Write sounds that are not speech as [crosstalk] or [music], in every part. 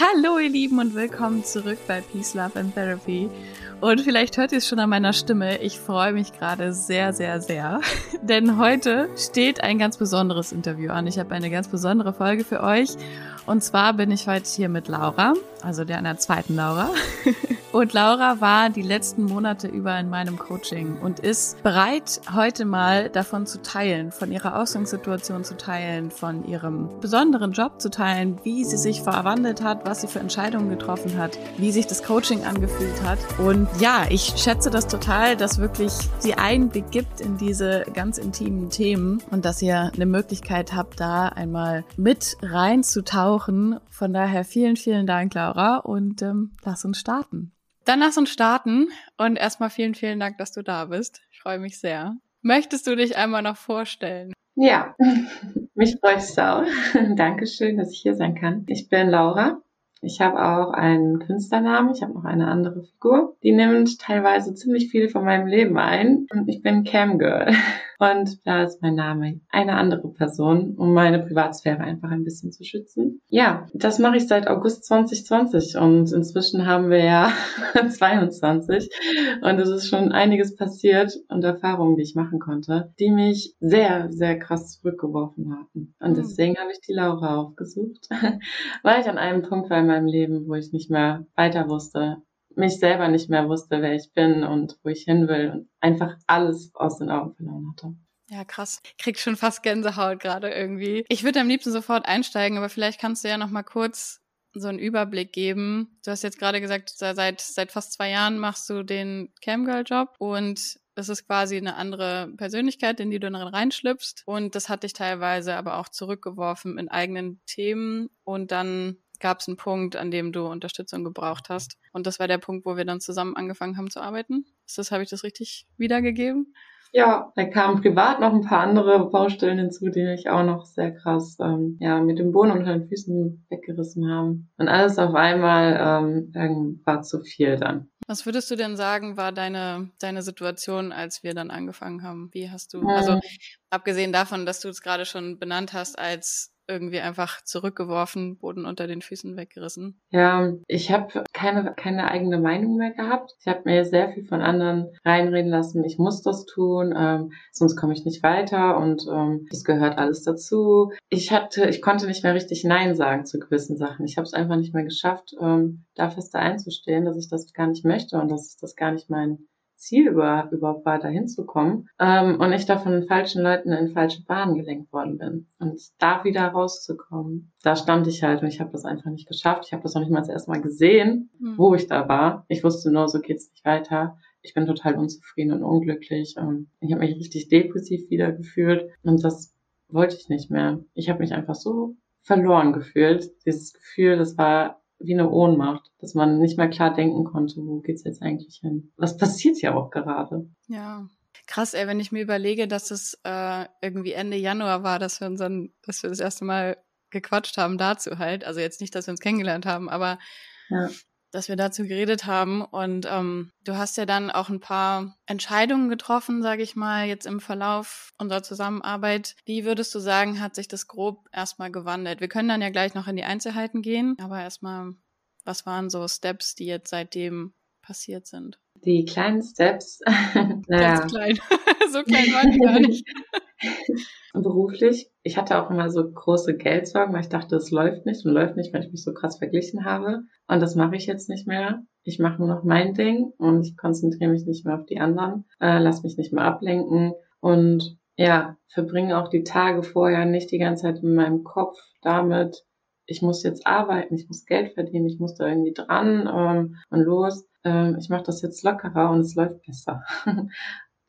Hallo ihr Lieben und willkommen zurück bei Peace, Love and Therapy. Und vielleicht hört ihr es schon an meiner Stimme. Ich freue mich gerade sehr, sehr, sehr. [laughs] Denn heute steht ein ganz besonderes Interview an. Ich habe eine ganz besondere Folge für euch. Und zwar bin ich heute hier mit Laura, also der einer zweiten Laura. [laughs] Und Laura war die letzten Monate über in meinem Coaching und ist bereit, heute mal davon zu teilen, von ihrer Ausgangssituation zu teilen, von ihrem besonderen Job zu teilen, wie sie sich verwandelt hat, was sie für Entscheidungen getroffen hat, wie sich das Coaching angefühlt hat. Und ja, ich schätze das total, dass wirklich sie Einblick gibt in diese ganz intimen Themen und dass ihr eine Möglichkeit habt, da einmal mit reinzutauchen. Von daher vielen, vielen Dank, Laura, und ähm, lass uns starten. Dann lass uns starten und erstmal vielen, vielen Dank, dass du da bist. Ich freue mich sehr. Möchtest du dich einmal noch vorstellen? Ja, [laughs] mich freut es auch. [laughs] Dankeschön, dass ich hier sein kann. Ich bin Laura. Ich habe auch einen Künstlernamen. Ich habe noch eine andere Figur. Die nimmt teilweise ziemlich viel von meinem Leben ein. Ich bin Camgirl. [laughs] Und da ist mein Name eine andere Person, um meine Privatsphäre einfach ein bisschen zu schützen. Ja, das mache ich seit August 2020 und inzwischen haben wir ja [laughs] 22 und es ist schon einiges passiert und Erfahrungen, die ich machen konnte, die mich sehr, sehr krass zurückgeworfen haben. Und hm. deswegen habe ich die Laura aufgesucht, [laughs] weil ich an einem Punkt war in meinem Leben, wo ich nicht mehr weiter wusste, mich selber nicht mehr wusste, wer ich bin und wo ich hin will und einfach alles aus den Augen verloren hatte. Ja, krass. Krieg schon fast Gänsehaut gerade irgendwie. Ich würde am liebsten sofort einsteigen, aber vielleicht kannst du ja noch mal kurz so einen Überblick geben. Du hast jetzt gerade gesagt, seit, seit fast zwei Jahren machst du den Camgirl-Job und es ist quasi eine andere Persönlichkeit, in die du dann reinschlüpfst. Und das hat dich teilweise aber auch zurückgeworfen in eigenen Themen und dann gab es einen Punkt, an dem du Unterstützung gebraucht hast. Und das war der Punkt, wo wir dann zusammen angefangen haben zu arbeiten. Ist das, habe ich das richtig wiedergegeben? Ja, da kamen privat noch ein paar andere Baustellen hinzu, die mich auch noch sehr krass ähm, ja, mit dem Boden unter den Füßen weggerissen haben. Und alles auf einmal ähm, war zu viel dann. Was würdest du denn sagen, war deine, deine Situation, als wir dann angefangen haben? Wie hast du, also abgesehen davon, dass du es gerade schon benannt hast als irgendwie einfach zurückgeworfen, Boden unter den Füßen weggerissen? Ja, ich habe keine, keine eigene Meinung mehr gehabt. Ich habe mir sehr viel von anderen reinreden lassen, ich muss das tun, ähm, sonst komme ich nicht weiter und ähm, das gehört alles dazu. Ich hatte, ich konnte nicht mehr richtig Nein sagen zu gewissen Sachen. Ich habe es einfach nicht mehr geschafft, ähm, da fester einzustehen, dass ich das gar nicht möchte und dass das gar nicht mein Ziel über, überhaupt war, dahin zu kommen. Ähm, und ich da von falschen Leuten in falsche Bahnen gelenkt worden bin. Und da wieder rauszukommen, da stand ich halt und ich habe das einfach nicht geschafft. Ich habe das noch nicht mal das erste Mal gesehen, mhm. wo ich da war. Ich wusste nur, so geht's nicht weiter. Ich bin total unzufrieden und unglücklich. Ähm, ich habe mich richtig depressiv wieder gefühlt und das wollte ich nicht mehr. Ich habe mich einfach so verloren gefühlt. Dieses Gefühl, das war wie eine Ohnmacht, dass man nicht mehr klar denken konnte, wo geht's jetzt eigentlich hin? Was passiert ja auch gerade? Ja. Krass, ey, wenn ich mir überlege, dass es äh, irgendwie Ende Januar war, dass wir unseren, dass wir das erste Mal gequatscht haben dazu halt. Also jetzt nicht, dass wir uns kennengelernt haben, aber ja dass wir dazu geredet haben. Und ähm, du hast ja dann auch ein paar Entscheidungen getroffen, sage ich mal, jetzt im Verlauf unserer Zusammenarbeit. Wie würdest du sagen, hat sich das grob erstmal gewandelt? Wir können dann ja gleich noch in die Einzelheiten gehen, aber erstmal, was waren so Steps, die jetzt seitdem passiert sind? Die kleinen Steps. [laughs] naja. Ganz klein. [laughs] so klein waren die gar nicht. [laughs] [laughs] Beruflich. Ich hatte auch immer so große Geldsorgen, weil ich dachte, es läuft nicht und läuft nicht, weil ich mich so krass verglichen habe. Und das mache ich jetzt nicht mehr. Ich mache nur noch mein Ding und ich konzentriere mich nicht mehr auf die anderen, äh, lass mich nicht mehr ablenken und ja, verbringe auch die Tage vorher nicht die ganze Zeit in meinem Kopf damit, ich muss jetzt arbeiten, ich muss Geld verdienen, ich muss da irgendwie dran ähm, und los. Ähm, ich mache das jetzt lockerer und es läuft besser. [laughs]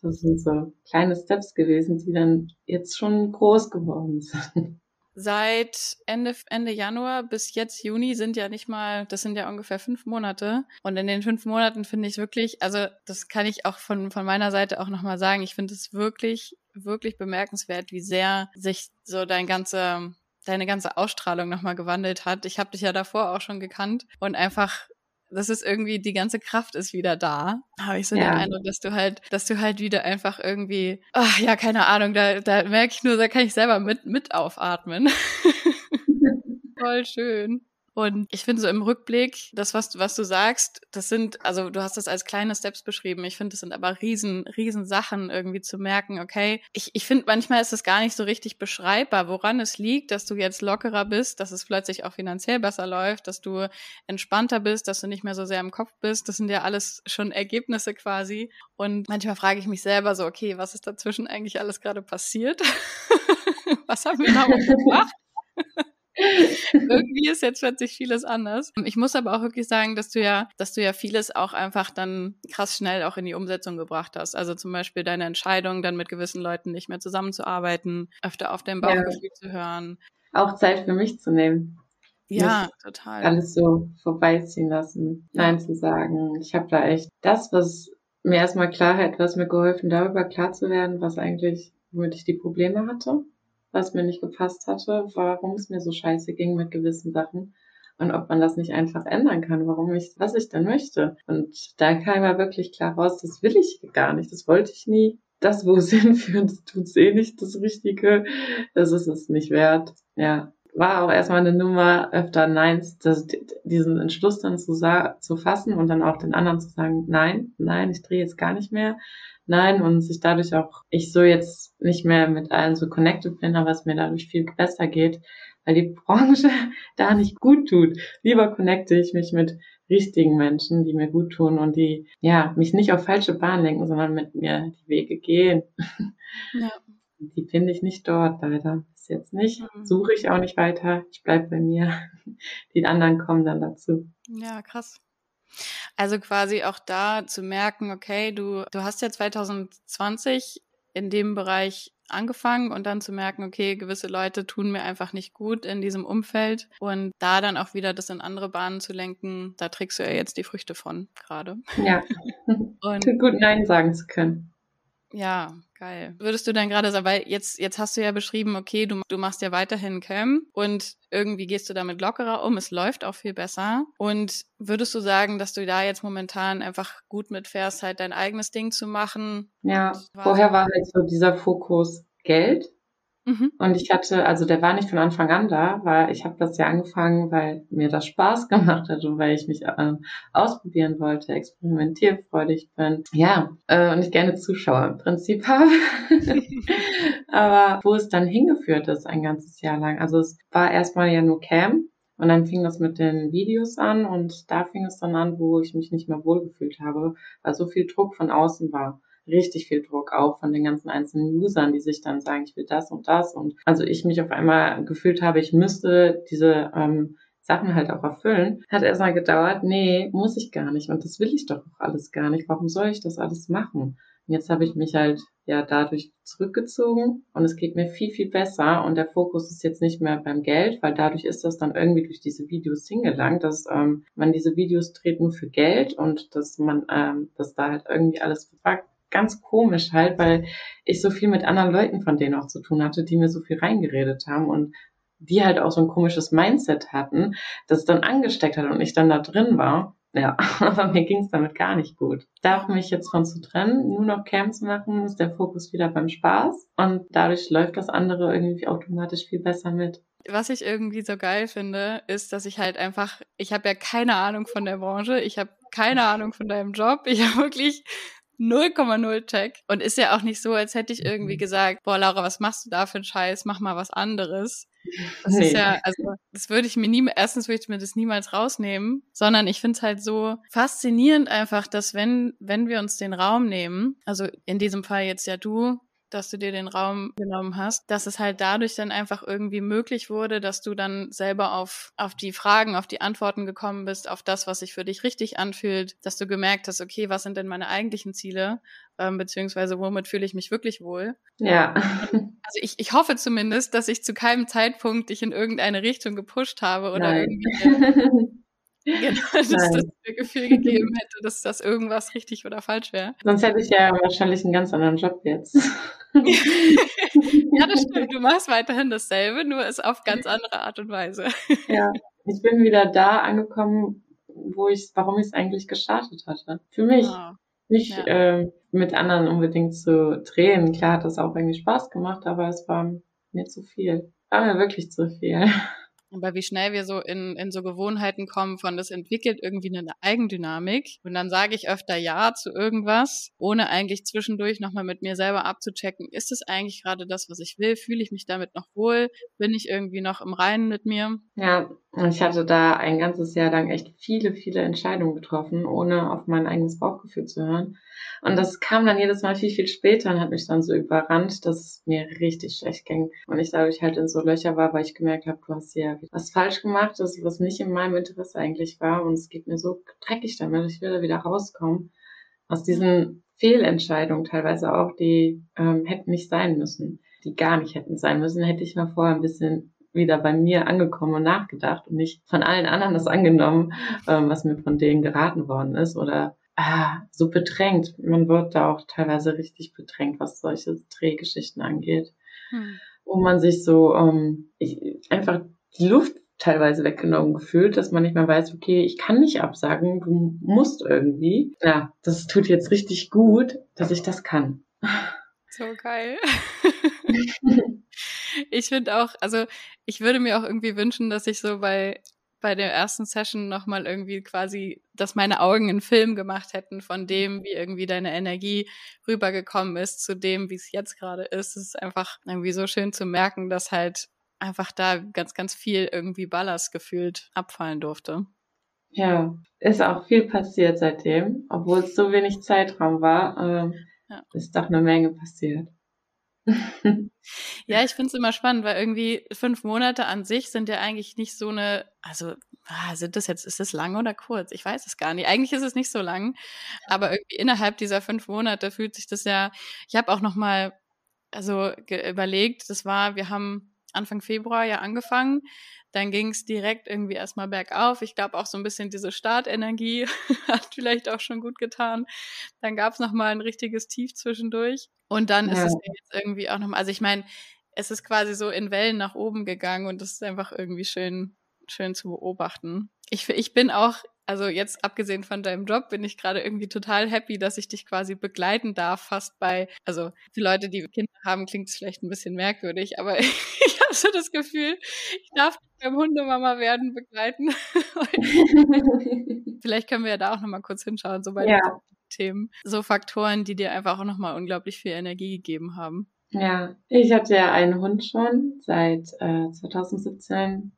Das sind so kleine Steps gewesen, die dann jetzt schon groß geworden sind. Seit Ende, Ende Januar bis jetzt Juni sind ja nicht mal, das sind ja ungefähr fünf Monate. Und in den fünf Monaten finde ich wirklich, also das kann ich auch von, von meiner Seite auch nochmal sagen, ich finde es wirklich, wirklich bemerkenswert, wie sehr sich so dein ganze, deine ganze Ausstrahlung nochmal gewandelt hat. Ich habe dich ja davor auch schon gekannt und einfach das ist irgendwie, die ganze Kraft ist wieder da. Habe ich so ja. den Eindruck, dass du halt, dass du halt wieder einfach irgendwie, ach ja, keine Ahnung, da, da merke ich nur, da kann ich selber mit, mit aufatmen. [laughs] Voll schön. Und ich finde so im Rückblick, das, was, was du sagst, das sind, also du hast das als kleine Steps beschrieben. Ich finde, das sind aber riesen, riesen Sachen irgendwie zu merken, okay. Ich, ich finde, manchmal ist es gar nicht so richtig beschreibbar, woran es liegt, dass du jetzt lockerer bist, dass es plötzlich auch finanziell besser läuft, dass du entspannter bist, dass du nicht mehr so sehr im Kopf bist. Das sind ja alles schon Ergebnisse quasi. Und manchmal frage ich mich selber so, okay, was ist dazwischen eigentlich alles gerade passiert? [laughs] was haben wir da [laughs] gemacht? [laughs] Irgendwie ist jetzt plötzlich vieles anders. Ich muss aber auch wirklich sagen, dass du ja, dass du ja vieles auch einfach dann krass schnell auch in die Umsetzung gebracht hast. Also zum Beispiel deine Entscheidung, dann mit gewissen Leuten nicht mehr zusammenzuarbeiten, öfter auf dein Bauchgefühl ja. zu hören. Auch Zeit für mich zu nehmen. Ja, total. Alles so vorbeiziehen lassen, Nein zu sagen. Ich habe da echt das, was mir erstmal Klarheit, was mir geholfen, darüber klar zu werden, was eigentlich, womit ich die Probleme hatte was mir nicht gepasst hatte, warum es mir so scheiße ging mit gewissen Sachen und ob man das nicht einfach ändern kann, warum ich, was ich denn möchte. Und da kam ja wirklich klar raus, das will ich gar nicht, das wollte ich nie. Das, wo es [laughs] hinführt, das tut's eh nicht das Richtige. Das ist es nicht wert. Ja, war auch erstmal eine Nummer öfter Neins, das, diesen Entschluss dann zu, zu fassen und dann auch den anderen zu sagen, nein, nein, ich drehe jetzt gar nicht mehr nein und sich dadurch auch ich so jetzt nicht mehr mit allen so connected bin, aber es mir dadurch viel besser geht, weil die Branche [laughs] da nicht gut tut. Lieber connecte ich mich mit richtigen Menschen, die mir gut tun und die ja mich nicht auf falsche Bahn lenken, sondern mit mir die Wege gehen. Ja. Die finde ich nicht dort leider. Bis jetzt nicht. Mhm. Suche ich auch nicht weiter. Ich bleibe bei mir. [laughs] Die anderen kommen dann dazu. Ja, krass. Also quasi auch da zu merken, okay, du, du hast ja 2020 in dem Bereich angefangen und dann zu merken, okay, gewisse Leute tun mir einfach nicht gut in diesem Umfeld und da dann auch wieder das in andere Bahnen zu lenken, da trägst du ja jetzt die Früchte von gerade. Ja. [laughs] Und gut Nein sagen zu können. Ja, geil. Würdest du dann gerade sagen, weil jetzt, jetzt hast du ja beschrieben, okay, du, du machst ja weiterhin Cam und irgendwie gehst du damit lockerer um, es läuft auch viel besser. Und würdest du sagen, dass du da jetzt momentan einfach gut mitfährst, halt dein eigenes Ding zu machen? Ja, vorher war halt so dieser Fokus Geld Mhm. Und ich hatte, also der war nicht von Anfang an da, weil ich habe das ja angefangen, weil mir das Spaß [laughs] gemacht hat und weil ich mich äh, ausprobieren wollte, experimentierfreudig bin. Ja, äh, und ich gerne Zuschauer im Prinzip habe. [laughs] Aber wo es dann hingeführt ist, ein ganzes Jahr lang. Also es war erstmal ja nur Cam. Und dann fing das mit den Videos an und da fing es dann an, wo ich mich nicht mehr wohlgefühlt habe, weil so viel Druck von außen war richtig viel Druck auch von den ganzen einzelnen Usern, die sich dann sagen, ich will das und das. Und also ich mich auf einmal gefühlt habe, ich müsste diese ähm, Sachen halt auch erfüllen, hat erstmal gedauert, nee, muss ich gar nicht. Und das will ich doch auch alles gar nicht. Warum soll ich das alles machen? Und jetzt habe ich mich halt ja dadurch zurückgezogen und es geht mir viel, viel besser und der Fokus ist jetzt nicht mehr beim Geld, weil dadurch ist das dann irgendwie durch diese Videos hingelangt, dass ähm, man diese Videos dreht nur für Geld und dass man, ähm, dass da halt irgendwie alles verpackt ganz komisch halt, weil ich so viel mit anderen Leuten von denen auch zu tun hatte, die mir so viel reingeredet haben und die halt auch so ein komisches Mindset hatten, das dann angesteckt hat und ich dann da drin war. Ja, [laughs] aber mir ging es damit gar nicht gut. Darf mich jetzt von zu trennen, nur noch Camp zu machen, ist der Fokus wieder beim Spaß und dadurch läuft das andere irgendwie automatisch viel besser mit. Was ich irgendwie so geil finde, ist, dass ich halt einfach, ich habe ja keine Ahnung von der Branche, ich habe keine Ahnung von deinem Job, ich habe wirklich 0,0 Check. Und ist ja auch nicht so, als hätte ich irgendwie mhm. gesagt, boah, Laura, was machst du da für einen Scheiß? Mach mal was anderes. Das nee. ist ja, also, das würde ich mir nie, erstens würde ich mir das niemals rausnehmen, sondern ich finde es halt so faszinierend einfach, dass wenn, wenn wir uns den Raum nehmen, also in diesem Fall jetzt ja du, dass du dir den Raum genommen hast, dass es halt dadurch dann einfach irgendwie möglich wurde, dass du dann selber auf, auf die Fragen, auf die Antworten gekommen bist, auf das, was sich für dich richtig anfühlt, dass du gemerkt hast, okay, was sind denn meine eigentlichen Ziele, ähm, beziehungsweise womit fühle ich mich wirklich wohl. Ja. Also ich, ich hoffe zumindest, dass ich zu keinem Zeitpunkt dich in irgendeine Richtung gepusht habe oder Nein. irgendwie [laughs] [laughs] Genau, dass Nein. das mir Gefühl gegeben hätte, dass das irgendwas richtig oder falsch wäre. Sonst hätte ich ja wahrscheinlich einen ganz anderen Job jetzt. [laughs] ja, das stimmt. Du machst weiterhin dasselbe, nur ist auf ganz andere Art und Weise. ja, ich bin wieder da angekommen, wo ich, warum ich es eigentlich gestartet hatte. Für mich. Oh. Nicht ja. äh, mit anderen unbedingt zu drehen. Klar hat das auch irgendwie Spaß gemacht, aber es war mir zu viel. War mir wirklich zu viel. Aber wie schnell wir so in, in so Gewohnheiten kommen von, das entwickelt irgendwie eine Eigendynamik. Und dann sage ich öfter Ja zu irgendwas, ohne eigentlich zwischendurch nochmal mit mir selber abzuchecken, ist es eigentlich gerade das, was ich will? Fühle ich mich damit noch wohl? Bin ich irgendwie noch im Reinen mit mir? Ja, ich hatte da ein ganzes Jahr lang echt viele, viele Entscheidungen getroffen, ohne auf mein eigenes Bauchgefühl zu hören. Und das kam dann jedes Mal viel, viel später und hat mich dann so überrannt, dass es mir richtig schlecht ging. Und ich dadurch halt in so Löcher war, weil ich gemerkt habe, du hast hier was falsch gemacht, das, was nicht in meinem Interesse eigentlich war. Und es geht mir so dreckig damit, ich will da wieder rauskommen. Aus diesen Fehlentscheidungen teilweise auch, die ähm, hätten nicht sein müssen, die gar nicht hätten sein müssen, hätte ich mal vorher ein bisschen wieder bei mir angekommen und nachgedacht und nicht von allen anderen das angenommen, ähm, was mir von denen geraten worden ist oder ah, so bedrängt. Man wird da auch teilweise richtig bedrängt, was solche Drehgeschichten angeht. Hm. Wo man sich so ähm, ich, einfach die Luft teilweise weggenommen gefühlt, dass man nicht mehr weiß, okay, ich kann nicht absagen, du musst irgendwie. Ja, das tut jetzt richtig gut, dass ich das kann. So geil. [laughs] [laughs] ich finde auch, also ich würde mir auch irgendwie wünschen, dass ich so bei bei der ersten Session nochmal irgendwie quasi, dass meine Augen einen Film gemacht hätten von dem, wie irgendwie deine Energie rübergekommen ist zu dem, wie es jetzt gerade ist. Es ist einfach irgendwie so schön zu merken, dass halt einfach da ganz, ganz viel irgendwie Ballast gefühlt abfallen durfte. Ja, ist auch viel passiert seitdem, obwohl es so wenig Zeitraum war, ähm, ja. ist doch eine Menge passiert. Ja, ich finde es immer spannend, weil irgendwie fünf Monate an sich sind ja eigentlich nicht so eine, also ah, sind das jetzt, ist das lang oder kurz? Ich weiß es gar nicht. Eigentlich ist es nicht so lang, aber irgendwie innerhalb dieser fünf Monate fühlt sich das ja, ich habe auch noch mal, also überlegt, das war, wir haben Anfang Februar ja angefangen, dann ging es direkt irgendwie erstmal bergauf. Ich glaube auch so ein bisschen diese Startenergie [laughs] hat vielleicht auch schon gut getan. Dann gab es nochmal ein richtiges Tief zwischendurch. Und dann ja. ist es jetzt irgendwie auch nochmal, also ich meine, es ist quasi so in Wellen nach oben gegangen und das ist einfach irgendwie schön, schön zu beobachten. Ich, ich bin auch also jetzt abgesehen von deinem Job bin ich gerade irgendwie total happy, dass ich dich quasi begleiten darf, fast bei, also für Leute, die Kinder haben, klingt es vielleicht ein bisschen merkwürdig, aber [laughs] ich habe so das Gefühl, ich darf dich beim Hundemama werden begleiten. [laughs] vielleicht können wir ja da auch nochmal kurz hinschauen, so bei ja. den Themen. So Faktoren, die dir einfach auch nochmal unglaublich viel Energie gegeben haben. Ja, ich hatte ja einen Hund schon seit äh, 2017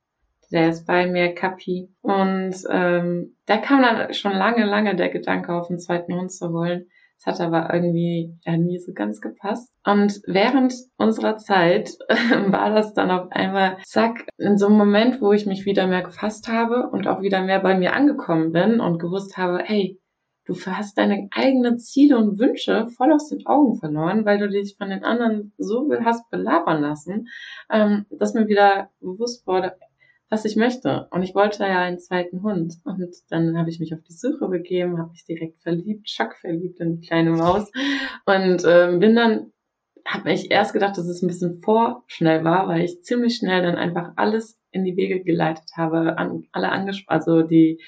der ist bei mir, Kapi. Und ähm, da kam dann schon lange, lange der Gedanke auf, einen zweiten Hund zu holen. Das hat aber irgendwie ja nie so ganz gepasst. Und während unserer Zeit [laughs] war das dann auf einmal, zack, in so einem Moment, wo ich mich wieder mehr gefasst habe und auch wieder mehr bei mir angekommen bin und gewusst habe, hey, du hast deine eigenen Ziele und Wünsche voll aus den Augen verloren, weil du dich von den anderen so hast belabern lassen, ähm, dass mir wieder bewusst wurde, was ich möchte. Und ich wollte ja einen zweiten Hund. Und dann habe ich mich auf die Suche begeben, habe mich direkt verliebt, schockverliebt in die kleine Maus. Und ähm, bin dann, habe ich erst gedacht, dass es ein bisschen vorschnell war, weil ich ziemlich schnell dann einfach alles in die Wege geleitet habe, an, alle angesprochen, also die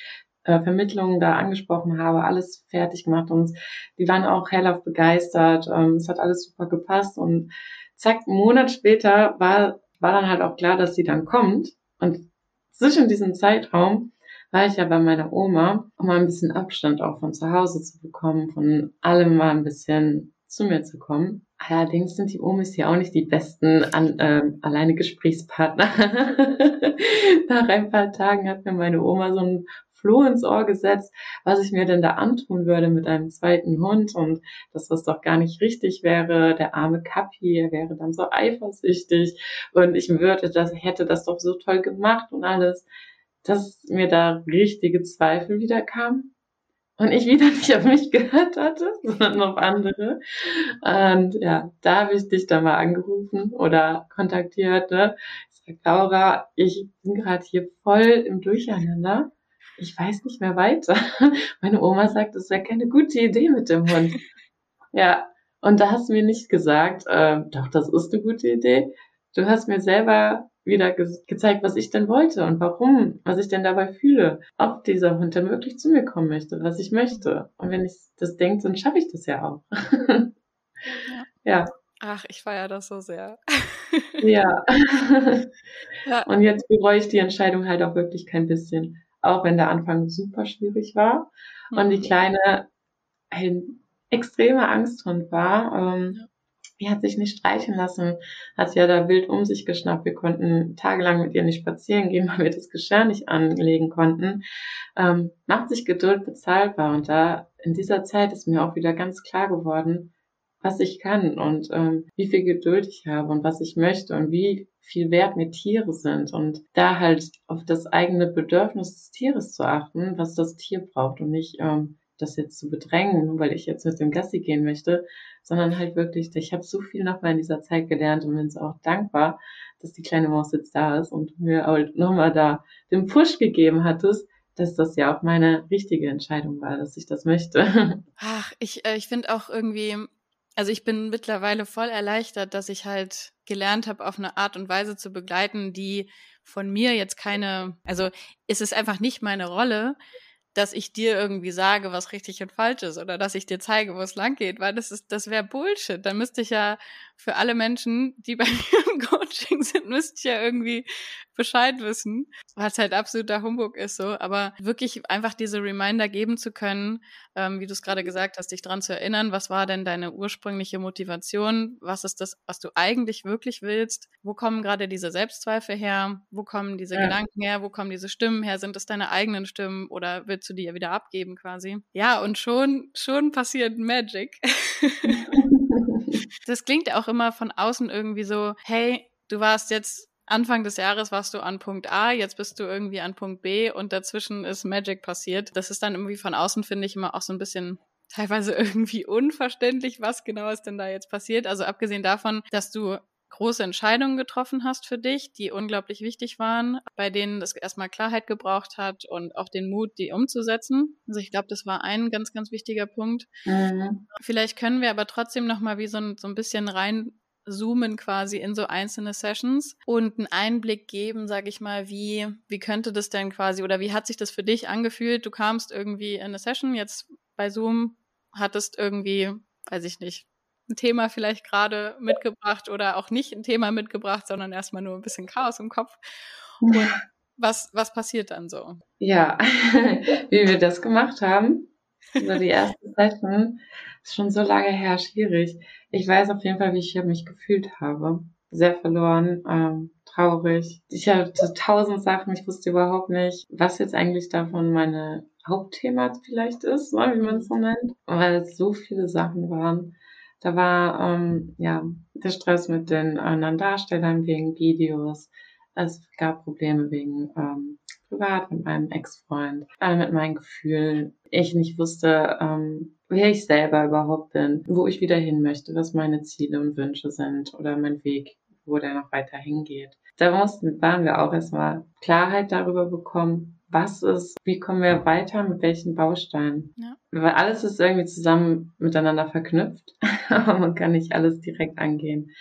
äh, Vermittlungen da angesprochen habe, alles fertig gemacht und die waren auch hellauf begeistert. Ähm, es hat alles super gepasst und zack, einen Monat später war, war dann halt auch klar, dass sie dann kommt. Und zwischen diesem Zeitraum war ich ja bei meiner Oma, um mal ein bisschen Abstand auch von zu Hause zu bekommen, von allem mal ein bisschen zu mir zu kommen. Allerdings sind die Omis hier auch nicht die besten an, äh, alleine Gesprächspartner. [laughs] Nach ein paar Tagen hat mir meine Oma so ein Floh ins Ohr gesetzt, was ich mir denn da antun würde mit einem zweiten Hund und dass das doch gar nicht richtig wäre. Der arme Kapi wäre dann so eifersüchtig und ich würde das, hätte das doch so toll gemacht und alles, dass mir da richtige Zweifel wieder kamen und ich wieder [laughs] nicht auf mich gehört hatte, sondern auf andere. Und ja, da habe ich dich dann mal angerufen oder kontaktiert. Ne? Ich sag, Laura, ich bin gerade hier voll im Durcheinander ich weiß nicht mehr weiter. [laughs] Meine Oma sagt, das wäre keine gute Idee mit dem Hund. [laughs] ja, und da hast du mir nicht gesagt, äh, doch, das ist eine gute Idee. Du hast mir selber wieder ge gezeigt, was ich denn wollte und warum, was ich denn dabei fühle, ob dieser Hund denn wirklich zu mir kommen möchte, was ich möchte. Und wenn ich das denke, dann schaffe ich das ja auch. [laughs] ja. ja. Ach, ich feiere das so sehr. ja. ja. Und jetzt bereue ich die Entscheidung halt auch wirklich kein bisschen. Auch wenn der Anfang super schwierig war mhm. und die mhm. Kleine ein extremer Angsthund war. Ähm, ja. Die hat sich nicht streichen lassen, hat sie ja da wild um sich geschnappt. Wir konnten tagelang mit ihr nicht spazieren gehen, [laughs] weil wir das Geschirr nicht anlegen konnten. Ähm, macht sich Geduld bezahlbar. Und da in dieser Zeit ist mir auch wieder ganz klar geworden, was ich kann und ähm, wie viel Geduld ich habe und was ich möchte und wie viel wert mir Tiere sind und da halt auf das eigene Bedürfnis des Tieres zu achten, was das Tier braucht und nicht ähm, das jetzt zu bedrängen, nur weil ich jetzt mit dem Gassi gehen möchte, sondern halt wirklich, ich habe so viel nochmal in dieser Zeit gelernt und bin so auch dankbar, dass die kleine Maus jetzt da ist und mir halt nochmal da den Push gegeben hattest, dass das ja auch meine richtige Entscheidung war, dass ich das möchte. [laughs] Ach, ich, äh, ich finde auch irgendwie, also ich bin mittlerweile voll erleichtert, dass ich halt gelernt habe, auf eine Art und Weise zu begleiten, die von mir jetzt keine, also es ist einfach nicht meine Rolle, dass ich dir irgendwie sage, was richtig und falsch ist oder dass ich dir zeige, wo es lang geht, weil das ist, das wäre Bullshit. Dann müsste ich ja für alle Menschen, die bei [laughs] mir im Coaching sind, müsste ich ja irgendwie Bescheid wissen, was halt absoluter Humbug ist so. Aber wirklich einfach diese Reminder geben zu können, ähm, wie du es gerade gesagt hast, dich dran zu erinnern, was war denn deine ursprüngliche Motivation? Was ist das, was du eigentlich wirklich willst? Wo kommen gerade diese Selbstzweifel her? Wo kommen diese ja. Gedanken her? Wo kommen diese Stimmen her? Sind es deine eigenen Stimmen oder willst du die ja wieder abgeben quasi? Ja, und schon, schon passiert Magic. [laughs] das klingt auch immer von außen irgendwie so, hey, du warst jetzt Anfang des Jahres warst du an Punkt A, jetzt bist du irgendwie an Punkt B und dazwischen ist Magic passiert. Das ist dann irgendwie von außen, finde ich, immer auch so ein bisschen teilweise [laughs] irgendwie unverständlich, was genau ist denn da jetzt passiert. Also abgesehen davon, dass du große Entscheidungen getroffen hast für dich, die unglaublich wichtig waren, bei denen das erstmal Klarheit gebraucht hat und auch den Mut, die umzusetzen. Also ich glaube, das war ein ganz, ganz wichtiger Punkt. Mhm. Vielleicht können wir aber trotzdem noch mal wie so ein, so ein bisschen rein zoomen quasi in so einzelne Sessions und einen Einblick geben, sag ich mal, wie, wie könnte das denn quasi oder wie hat sich das für dich angefühlt? Du kamst irgendwie in eine Session jetzt bei Zoom, hattest irgendwie, weiß ich nicht, ein Thema vielleicht gerade mitgebracht oder auch nicht ein Thema mitgebracht, sondern erstmal nur ein bisschen Chaos im Kopf. Und [laughs] was, was passiert dann so? Ja, [laughs] wie wir das gemacht haben, so die erste Session, ist schon so lange her, schwierig. Ich weiß auf jeden Fall, wie ich mich gefühlt habe. Sehr verloren, ähm, traurig. Ich hatte tausend Sachen, ich wusste überhaupt nicht, was jetzt eigentlich davon meine Hauptthema vielleicht ist, ne, wie man es so nennt, weil es so viele Sachen waren. Da war ähm, ja der Stress mit den anderen Darstellern wegen Videos. Es gab Probleme wegen ähm, privat mit meinem Ex-Freund, äh, mit meinen Gefühlen. Ich nicht wusste, ähm, wer ich selber überhaupt bin, wo ich wieder hin möchte, was meine Ziele und Wünsche sind oder mein Weg, wo der noch weiter hingeht. Da mussten, waren wir auch erstmal Klarheit darüber bekommen, was ist, wie kommen wir weiter, mit welchen Bausteinen. Ja. Weil alles ist irgendwie zusammen miteinander verknüpft, [laughs] aber man kann nicht alles direkt angehen.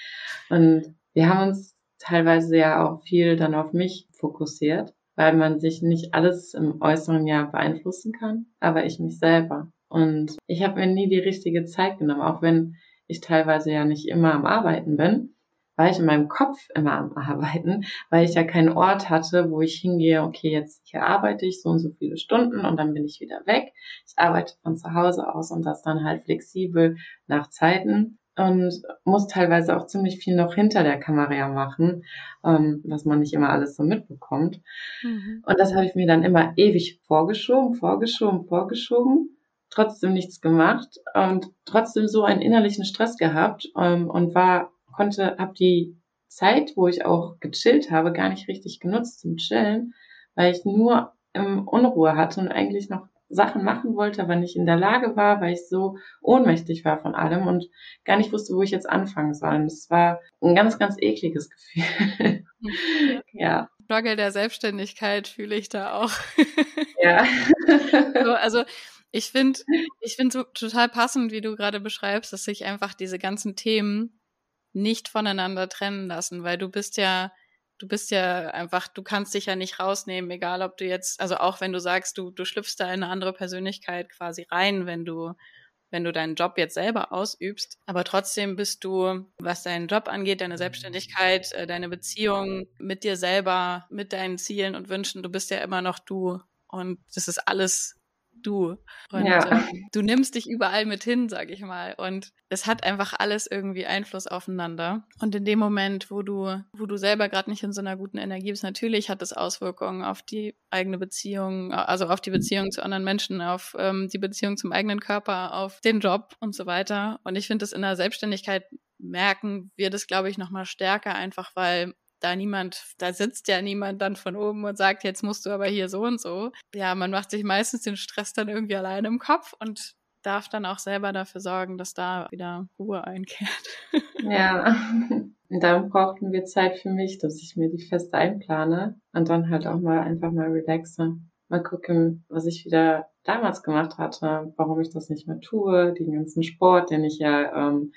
Und wir haben uns teilweise ja auch viel dann auf mich fokussiert, weil man sich nicht alles im äußeren Jahr beeinflussen kann, aber ich mich selber. Und ich habe mir nie die richtige Zeit genommen, auch wenn ich teilweise ja nicht immer am Arbeiten bin war ich in meinem Kopf immer am Arbeiten, weil ich ja keinen Ort hatte, wo ich hingehe, okay, jetzt hier arbeite ich so und so viele Stunden und dann bin ich wieder weg. Ich arbeite von zu Hause aus und das dann halt flexibel nach Zeiten und muss teilweise auch ziemlich viel noch hinter der Kamera machen, ähm, was man nicht immer alles so mitbekommt. Mhm. Und das habe ich mir dann immer ewig vorgeschoben, vorgeschoben, vorgeschoben, trotzdem nichts gemacht und trotzdem so einen innerlichen Stress gehabt ähm, und war konnte, habe die Zeit, wo ich auch gechillt habe, gar nicht richtig genutzt zum Chillen, weil ich nur im Unruhe hatte und eigentlich noch Sachen machen wollte, aber nicht in der Lage war, weil ich so ohnmächtig war von allem und gar nicht wusste, wo ich jetzt anfangen soll. Und es war ein ganz, ganz ekliges Gefühl. [laughs] ja. Struggle der Selbstständigkeit fühle ich da auch. [laughs] ja. so, also ich finde, ich finde so total passend, wie du gerade beschreibst, dass sich einfach diese ganzen Themen nicht voneinander trennen lassen, weil du bist ja, du bist ja einfach, du kannst dich ja nicht rausnehmen, egal ob du jetzt, also auch wenn du sagst, du, du schlüpfst da in eine andere Persönlichkeit quasi rein, wenn du, wenn du deinen Job jetzt selber ausübst. Aber trotzdem bist du, was deinen Job angeht, deine Selbstständigkeit, äh, deine Beziehung mit dir selber, mit deinen Zielen und Wünschen, du bist ja immer noch du. Und das ist alles du. Und ja. ähm, du nimmst dich überall mit hin, sag ich mal. Und es hat einfach alles irgendwie Einfluss aufeinander. Und in dem Moment, wo du, wo du selber gerade nicht in so einer guten Energie bist, natürlich hat es Auswirkungen auf die eigene Beziehung, also auf die Beziehung zu anderen Menschen, auf ähm, die Beziehung zum eigenen Körper, auf den Job und so weiter. Und ich finde das in der Selbstständigkeit merken wir das, glaube ich, nochmal stärker, einfach weil da niemand, da sitzt ja niemand dann von oben und sagt, jetzt musst du aber hier so und so. Ja, man macht sich meistens den Stress dann irgendwie alleine im Kopf und darf dann auch selber dafür sorgen, dass da wieder Ruhe einkehrt. [laughs] Ja, und dann brauchten wir Zeit für mich, dass ich mir die fest einplane und dann halt auch mal einfach mal relaxe. Mal gucken, was ich wieder damals gemacht hatte, warum ich das nicht mehr tue, den ganzen Sport, den ich ja ähm,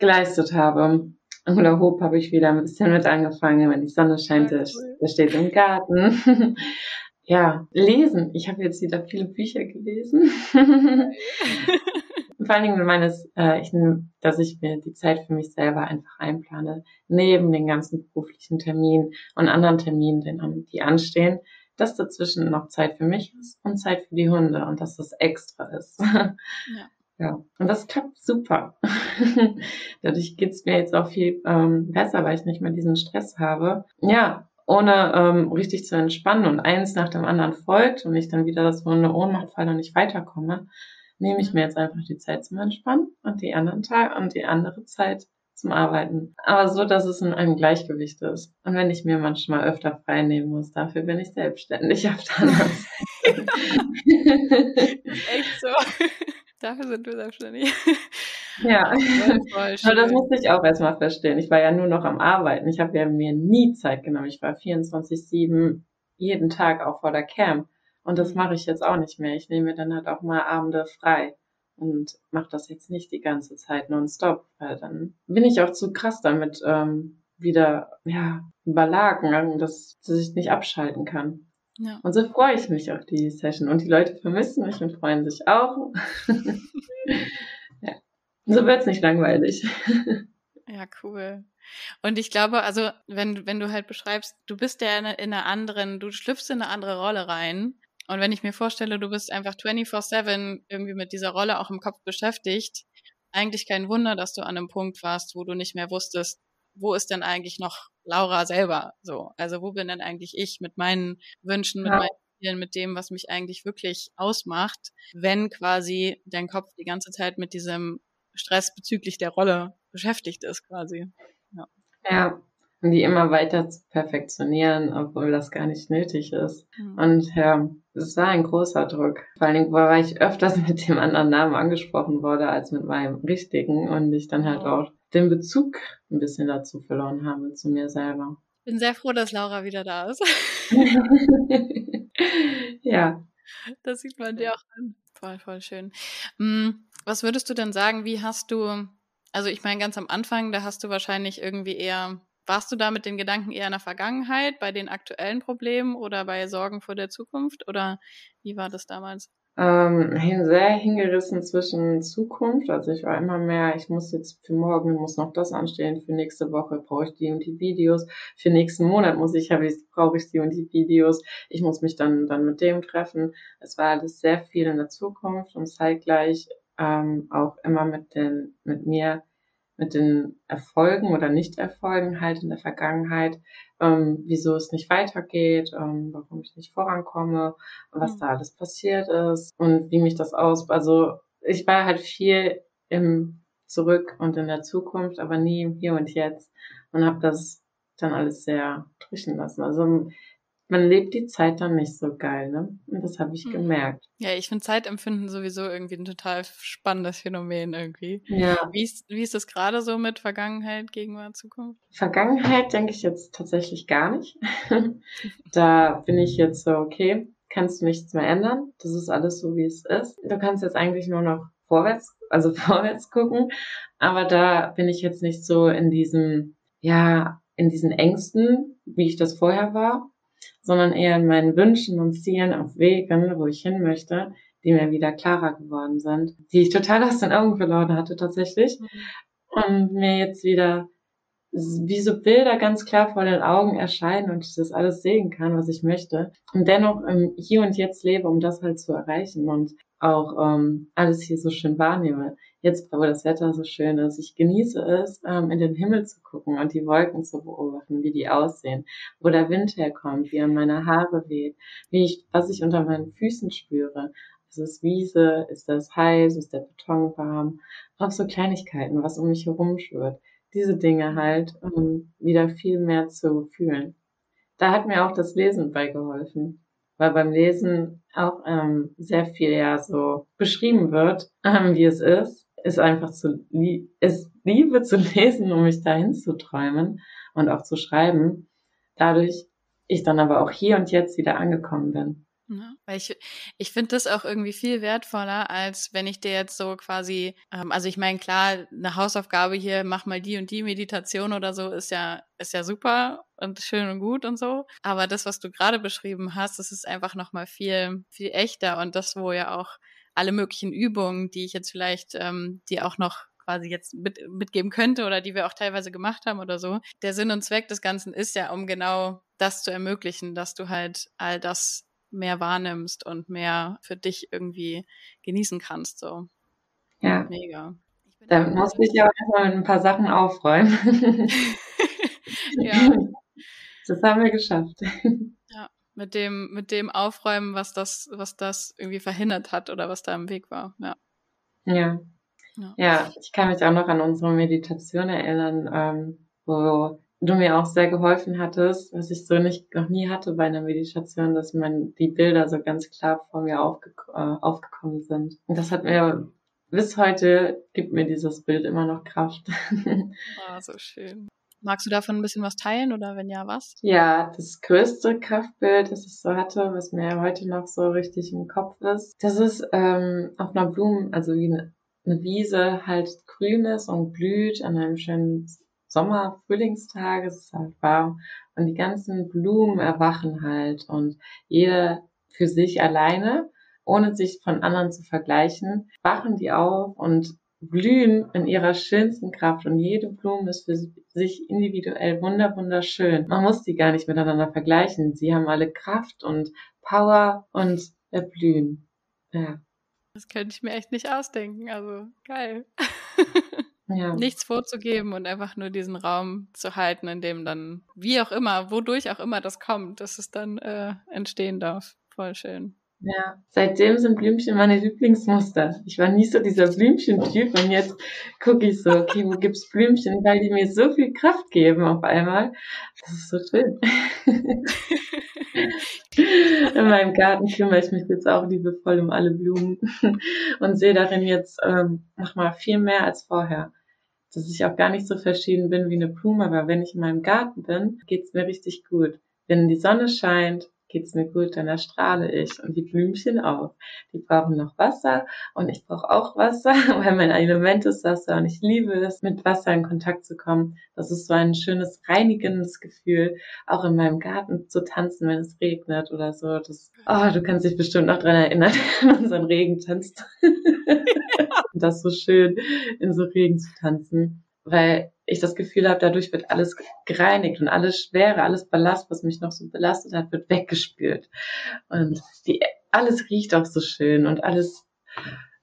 geleistet habe. Hula Hoop habe ich wieder ein bisschen mit angefangen. Wenn die Sonne scheint, der, der steht im Garten. [laughs] ja, lesen. Ich habe jetzt wieder viele Bücher gelesen. [laughs] Vor allen Dingen meines, äh, ich, dass ich mir die Zeit für mich selber einfach einplane, neben den ganzen beruflichen Terminen und anderen Terminen, die anstehen, dass dazwischen noch Zeit für mich ist und Zeit für die Hunde und dass das extra ist. Ja. [laughs] Ja, und das klappt super. [laughs] Dadurch geht's mir jetzt auch viel ähm, besser, weil ich nicht mehr diesen Stress habe. Ja, ohne ähm, richtig zu entspannen und eins nach dem anderen folgt und ich dann wieder so eine Ohnmacht falle und nicht weiterkomme, nehme ich mir jetzt einfach die Zeit zum Entspannen und die anderen Tage und die andere Zeit zum Arbeiten. Aber so, dass es in einem Gleichgewicht ist. Und wenn ich mir manchmal öfter frei nehmen muss, dafür bin ich selbstständig auf der anderen [laughs] Seite. Echt so. Dafür sind wir selbstständig. Ja, [laughs] voll, aber das musste ich auch erstmal verstehen. Ich war ja nur noch am Arbeiten. Ich habe ja mir nie Zeit genommen. Ich war 24-7 jeden Tag auch vor der Cam. Und das mhm. mache ich jetzt auch nicht mehr. Ich nehme mir dann halt auch mal Abende frei und mache das jetzt nicht die ganze Zeit nonstop, weil dann bin ich auch zu krass damit ähm, wieder ja überlagen, dass, dass ich nicht abschalten kann. Ja. Und so freue ich mich auf die Session. Und die Leute vermissen mich und freuen sich auch. [laughs] ja. So wird's nicht langweilig. Ja, cool. Und ich glaube, also wenn, wenn du halt beschreibst, du bist ja in, in einer anderen, du schlüpfst in eine andere Rolle rein. Und wenn ich mir vorstelle, du bist einfach 24-7 irgendwie mit dieser Rolle auch im Kopf beschäftigt, eigentlich kein Wunder, dass du an einem Punkt warst, wo du nicht mehr wusstest, wo ist denn eigentlich noch Laura selber so? Also wo bin denn eigentlich ich mit meinen Wünschen, mit ja. meinen Zielen, mit dem, was mich eigentlich wirklich ausmacht, wenn quasi dein Kopf die ganze Zeit mit diesem Stress bezüglich der Rolle beschäftigt ist quasi. Ja. ja. Und die immer weiter zu perfektionieren, obwohl das gar nicht nötig ist. Mhm. Und ja, es war ein großer Druck. Vor allen Dingen, weil ich öfters [laughs] mit dem anderen Namen angesprochen wurde als mit meinem richtigen und ich dann halt auch den Bezug ein bisschen dazu verloren habe zu mir selber. Bin sehr froh, dass Laura wieder da ist. [laughs] ja. Das sieht man dir auch an. Voll, voll schön. Hm, was würdest du denn sagen, wie hast du, also ich meine, ganz am Anfang, da hast du wahrscheinlich irgendwie eher, warst du da mit den Gedanken eher in der Vergangenheit, bei den aktuellen Problemen oder bei Sorgen vor der Zukunft? Oder wie war das damals? ähm, sehr hingerissen zwischen Zukunft. Also ich war immer mehr, ich muss jetzt für morgen muss noch das anstehen, für nächste Woche brauche ich die und die Videos, für nächsten Monat muss ich, ich, brauche ich die und die Videos, ich muss mich dann, dann mit dem treffen. Es war alles sehr viel in der Zukunft und zeitgleich ähm, auch immer mit den, mit mir mit den Erfolgen oder Nicht-Erfolgen halt in der Vergangenheit, ähm, wieso es nicht weitergeht, ähm, warum ich nicht vorankomme, was mhm. da alles passiert ist und wie mich das aus. Also ich war halt viel im Zurück und in der Zukunft, aber nie im Hier und Jetzt und habe das dann alles sehr trischen lassen. Also man lebt die Zeit dann nicht so geil, ne? Und das habe ich hm. gemerkt. Ja, ich finde Zeitempfinden sowieso irgendwie ein total spannendes Phänomen irgendwie. Ja. Wie ist, wie ist das gerade so mit Vergangenheit, Gegenwart, Zukunft? Vergangenheit denke ich jetzt tatsächlich gar nicht. [laughs] da bin ich jetzt so, okay, kannst du nichts mehr ändern. Das ist alles so, wie es ist. Du kannst jetzt eigentlich nur noch vorwärts, also [laughs] vorwärts gucken. Aber da bin ich jetzt nicht so in diesem, ja, in diesen Ängsten, wie ich das vorher war sondern eher in meinen Wünschen und Zielen auf Wegen, wo ich hin möchte, die mir wieder klarer geworden sind, die ich total aus den Augen verloren hatte tatsächlich. Mhm. Und mir jetzt wieder wie so Bilder ganz klar vor den Augen erscheinen und ich das alles sehen kann, was ich möchte. Und dennoch im Hier und Jetzt lebe, um das halt zu erreichen und auch ähm, alles hier so schön wahrnehme. Jetzt, wo das Wetter so schön ist, ich genieße es, ähm, in den Himmel zu gucken und die Wolken zu beobachten, wie die aussehen, wo der Wind herkommt, wie an meine Haare weht, wie ich, was ich unter meinen Füßen spüre. Ist es Wiese? Ist das heiß? Ist der Beton warm? Auch so Kleinigkeiten, was um mich herum schwirrt diese Dinge halt um wieder viel mehr zu fühlen. Da hat mir auch das Lesen beigeholfen, weil beim Lesen auch ähm, sehr viel ja so beschrieben wird, ähm, wie es ist, ist einfach zu ist Liebe zu lesen, um mich dahin zu träumen und auch zu schreiben. Dadurch ich dann aber auch hier und jetzt wieder angekommen bin. Ja, weil ich, ich finde das auch irgendwie viel wertvoller, als wenn ich dir jetzt so quasi, ähm, also ich meine, klar, eine Hausaufgabe hier, mach mal die und die Meditation oder so, ist ja, ist ja super und schön und gut und so. Aber das, was du gerade beschrieben hast, das ist einfach nochmal viel, viel echter und das, wo ja auch alle möglichen Übungen, die ich jetzt vielleicht, ähm, die auch noch quasi jetzt mit, mitgeben könnte oder die wir auch teilweise gemacht haben oder so. Der Sinn und Zweck des Ganzen ist ja, um genau das zu ermöglichen, dass du halt all das mehr wahrnimmst und mehr für dich irgendwie genießen kannst. So. Ja. Mega. Da musste ich ja auch erstmal mit ein paar Sachen aufräumen. [laughs] ja. Das haben wir geschafft. Mit dem, mit dem Aufräumen, was das, was das irgendwie verhindert hat oder was da im Weg war. Ja. Ja. Ja, ja ich kann mich auch noch an unsere Meditation erinnern, ähm, wo du mir auch sehr geholfen hattest, was ich so nicht noch nie hatte bei einer Meditation, dass man die Bilder so ganz klar vor mir aufge äh, aufgekommen sind. Und das hat mir bis heute gibt mir dieses Bild immer noch Kraft. [laughs] Ah, so schön. Magst du davon ein bisschen was teilen oder wenn ja, was? Ja, das größte Kraftbild, das ich so hatte, was mir heute noch so richtig im Kopf ist, das ist ähm, auf einer Blumen, also wie eine, eine Wiese halt grün ist und blüht an einem schönen Sommer, Frühlingstage, es ist halt warm und die ganzen Blumen erwachen halt und jeder für sich alleine, ohne sich von anderen zu vergleichen, wachen die auf und blühen in ihrer schönsten Kraft und jede Blume ist für sich individuell wunder wunderschön. Man muss die gar nicht miteinander vergleichen. Sie haben alle Kraft und Power und erblühen. Ja. Das könnte ich mir echt nicht ausdenken. Also geil. [laughs] ja. nichts vorzugeben und einfach nur diesen Raum zu halten, in dem dann, wie auch immer, wodurch auch immer das kommt, dass es dann äh, entstehen darf. Voll schön. Ja, seitdem sind Blümchen meine Lieblingsmuster. Ich war nie so dieser Blümchentyp und jetzt gucke ich so, okay, wo gibt's Blümchen, weil die mir so viel Kraft geben auf einmal. Das ist so schön. [laughs] In meinem Garten kümmere ich mich jetzt auch liebevoll um alle Blumen und sehe darin jetzt ähm, nochmal viel mehr als vorher dass ich auch gar nicht so verschieden bin wie eine Blume, aber wenn ich in meinem Garten bin, geht's mir richtig gut. Wenn die Sonne scheint, geht's mir gut, dann erstrahle ich und die Blümchen auch. Die brauchen noch Wasser und ich brauche auch Wasser, [laughs] weil mein Element ist Wasser und ich liebe es, mit Wasser in Kontakt zu kommen. Das ist so ein schönes reinigendes Gefühl, auch in meinem Garten zu tanzen, wenn es regnet oder so. Das, oh, du kannst dich bestimmt noch dran erinnern, an unseren Regentanz. das ist so schön, in so Regen zu tanzen, weil ich das Gefühl habe, dadurch wird alles gereinigt und alles Schwere, alles Ballast, was mich noch so belastet hat, wird weggespült. Und die, alles riecht auch so schön und alles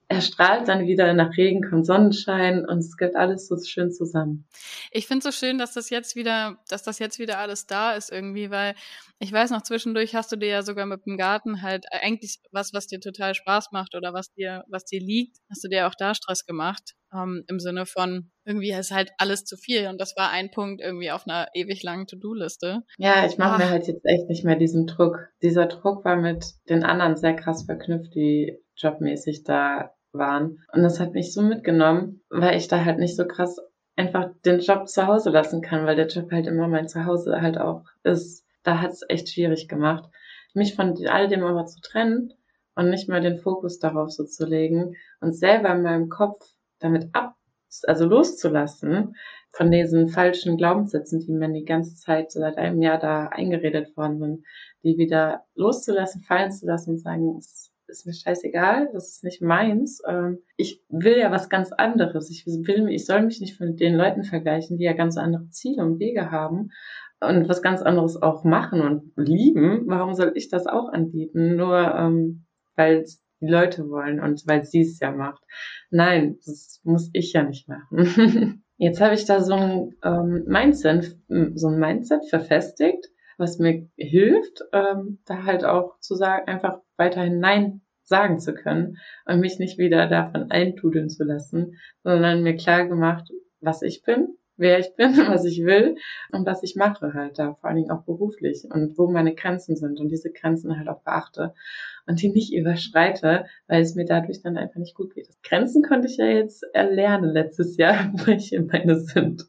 erstrahlt dann wieder, nach Regen kommt Sonnenschein und es geht alles so schön zusammen. Ich finde so schön, dass das jetzt wieder, dass das jetzt wieder alles da ist irgendwie, weil ich weiß noch, zwischendurch hast du dir ja sogar mit dem Garten halt eigentlich was, was dir total Spaß macht oder was dir, was dir liegt, hast du dir auch da Stress gemacht. Ähm, Im Sinne von, irgendwie ist halt alles zu viel und das war ein Punkt irgendwie auf einer ewig langen To-Do-Liste. Ja, ich mache mir halt jetzt echt nicht mehr diesen Druck. Dieser Druck war mit den anderen sehr krass verknüpft, die jobmäßig da waren. Und das hat mich so mitgenommen, weil ich da halt nicht so krass einfach den Job zu Hause lassen kann, weil der Job halt immer mein Zuhause halt auch ist. Da hat es echt schwierig gemacht, mich von all dem aber zu trennen und nicht mehr den Fokus darauf so zu legen und selber in meinem Kopf damit ab also loszulassen von diesen falschen Glaubenssätzen, die mir die ganze Zeit seit einem Jahr da eingeredet worden sind, die wieder loszulassen, fallen zu lassen und sagen, es ist mir scheißegal, das ist nicht meins. Ähm, ich will ja was ganz anderes. Ich will, ich soll mich nicht mit den Leuten vergleichen, die ja ganz andere Ziele und Wege haben und was ganz anderes auch machen und lieben. Warum soll ich das auch anbieten? Nur ähm, weil die Leute wollen und weil sie es ja macht. Nein, das muss ich ja nicht machen. [laughs] Jetzt habe ich da so ein ähm, Mindset, so ein Mindset verfestigt, was mir hilft, ähm, da halt auch zu sagen, einfach weiterhin Nein sagen zu können und mich nicht wieder davon eintudeln zu lassen, sondern mir klar gemacht, was ich bin, wer ich bin, [laughs] was ich will und was ich mache halt da, vor allen Dingen auch beruflich und wo meine Grenzen sind und diese Grenzen halt auch beachte und die nicht überschreite, weil es mir dadurch dann einfach nicht gut geht. Grenzen konnte ich ja jetzt erlernen letztes Jahr, [laughs] welche meine sind.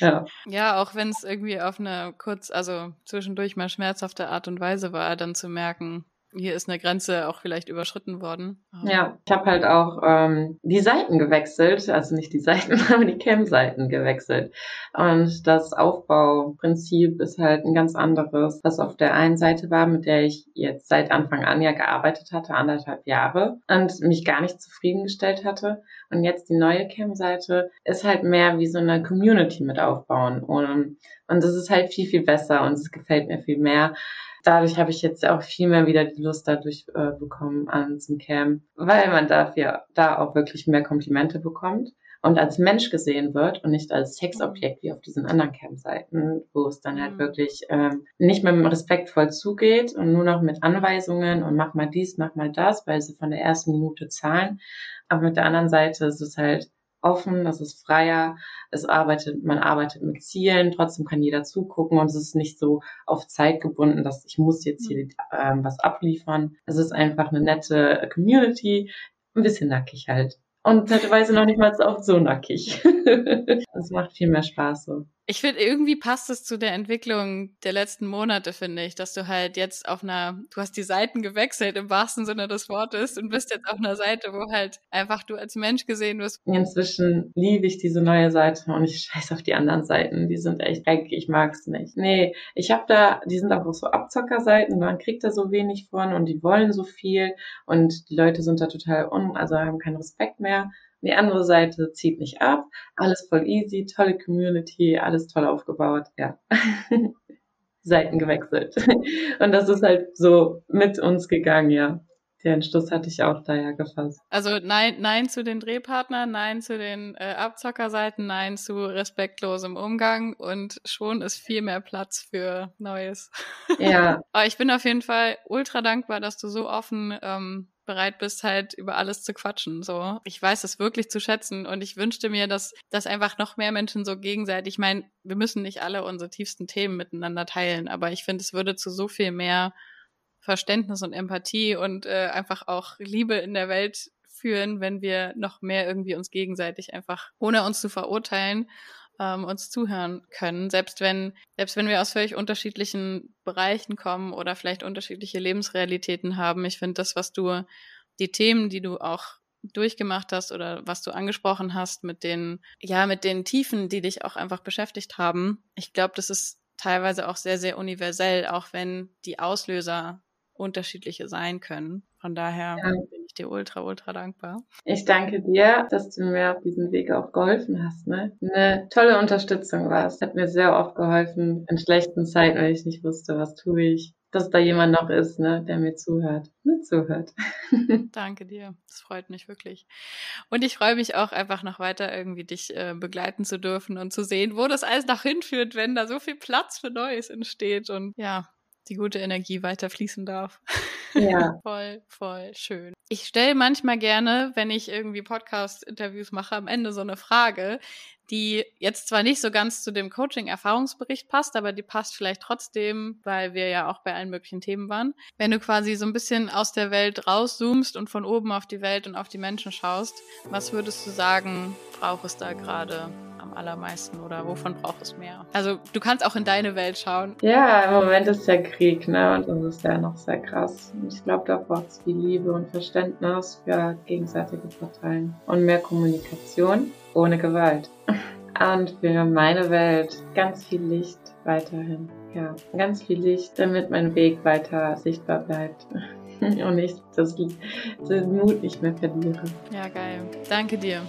Ja. ja, auch wenn es irgendwie auf eine kurz, also zwischendurch mal schmerzhafte Art und Weise war, dann zu merken, hier ist eine Grenze auch vielleicht überschritten worden. Ja, ich habe halt auch ähm, die Seiten gewechselt, also nicht die Seiten, [laughs] aber die Cam-Seiten gewechselt. Und das Aufbauprinzip ist halt ein ganz anderes, was auf der einen Seite war, mit der ich jetzt seit Anfang an ja gearbeitet hatte, anderthalb Jahre, und mich gar nicht zufriedengestellt hatte. Und jetzt die neue Cam-Seite ist halt mehr wie so eine Community mit aufbauen. Und, und das ist halt viel, viel besser und es gefällt mir viel mehr dadurch habe ich jetzt auch viel mehr wieder die Lust dadurch äh, bekommen an zum Camp, weil man dafür da auch wirklich mehr Komplimente bekommt und als Mensch gesehen wird und nicht als Sexobjekt wie auf diesen anderen Camp-Seiten, wo es dann halt mhm. wirklich ähm, nicht mehr respektvoll zugeht und nur noch mit Anweisungen und mach mal dies, mach mal das, weil sie von der ersten Minute zahlen. Aber mit der anderen Seite ist es halt offen, das ist freier, es arbeitet, man arbeitet mit Zielen, trotzdem kann jeder zugucken und es ist nicht so auf Zeit gebunden, dass ich muss jetzt hier ähm, was abliefern. Es ist einfach eine nette Community, ein bisschen nackig halt. Und teilweise noch nicht mal so oft so nackig. [laughs] Es macht viel mehr Spaß so. Ich finde, irgendwie passt es zu der Entwicklung der letzten Monate, finde ich, dass du halt jetzt auf einer, du hast die Seiten gewechselt im wahrsten Sinne des Wortes und bist jetzt auf einer Seite, wo halt einfach du als Mensch gesehen wirst. Inzwischen liebe ich diese neue Seite und ich [laughs] scheiß auf die anderen Seiten. Die sind echt dreckig, ich mag's nicht. Nee, ich habe da, die sind auch so Abzockerseiten, man kriegt da so wenig von und die wollen so viel und die Leute sind da total un, also haben keinen Respekt mehr. Die andere Seite zieht nicht ab. Alles voll easy, tolle Community, alles toll aufgebaut. Ja. [laughs] Seiten gewechselt. [laughs] Und das ist halt so mit uns gegangen, ja. Den Entschluss hatte ich auch da ja gefasst. Also nein, nein zu den Drehpartnern, nein zu den äh, Abzockerseiten, nein zu respektlosem Umgang und schon ist viel mehr Platz für Neues. Ja. [laughs] Aber ich bin auf jeden Fall ultra dankbar, dass du so offen ähm, bereit bist, halt über alles zu quatschen. So, ich weiß es wirklich zu schätzen und ich wünschte mir, dass, dass einfach noch mehr Menschen so gegenseitig, ich meine, wir müssen nicht alle unsere tiefsten Themen miteinander teilen, aber ich finde, es würde zu so viel mehr Verständnis und Empathie und äh, einfach auch Liebe in der Welt führen, wenn wir noch mehr irgendwie uns gegenseitig einfach, ohne uns zu verurteilen, ähm, uns zuhören können, selbst wenn, selbst wenn wir aus völlig unterschiedlichen Bereichen kommen oder vielleicht unterschiedliche Lebensrealitäten haben. Ich finde das, was du, die Themen, die du auch durchgemacht hast oder was du angesprochen hast mit den, ja, mit den Tiefen, die dich auch einfach beschäftigt haben. Ich glaube, das ist teilweise auch sehr, sehr universell, auch wenn die Auslöser unterschiedliche sein können. Von daher ja. Ich dir ultra, ultra dankbar. Ich danke dir, dass du mir auf diesem Weg auch geholfen hast. Ne? Eine tolle Unterstützung war es. Hat mir sehr oft geholfen in schlechten Zeiten, weil ich nicht wusste, was tue ich. Dass da jemand noch ist, ne, der mir zuhört. Nur zuhört. [laughs] Danke dir. Das freut mich wirklich. Und ich freue mich auch einfach noch weiter irgendwie dich äh, begleiten zu dürfen und zu sehen, wo das alles noch hinführt, wenn da so viel Platz für Neues entsteht. Und ja, die gute Energie weiter fließen darf. Ja. [laughs] voll, voll schön. Ich stelle manchmal gerne, wenn ich irgendwie Podcast-Interviews mache, am Ende so eine Frage, die jetzt zwar nicht so ganz zu dem Coaching-Erfahrungsbericht passt, aber die passt vielleicht trotzdem, weil wir ja auch bei allen möglichen Themen waren. Wenn du quasi so ein bisschen aus der Welt rauszoomst und von oben auf die Welt und auf die Menschen schaust, was würdest du sagen, braucht es da gerade am allermeisten oder wovon braucht es mehr? Also du kannst auch in deine Welt schauen. Ja, im Moment ist ja Krieg, ne? Und das ist ja noch sehr krass. Ich glaube, da braucht es viel Liebe und Verständnis für gegenseitige Parteien und mehr Kommunikation ohne Gewalt. Und für meine Welt ganz viel Licht weiterhin. Ja, ganz viel Licht, damit mein Weg weiter sichtbar bleibt. [laughs] Und ich das, den Mut nicht mehr verliere. Ja, geil. Danke dir.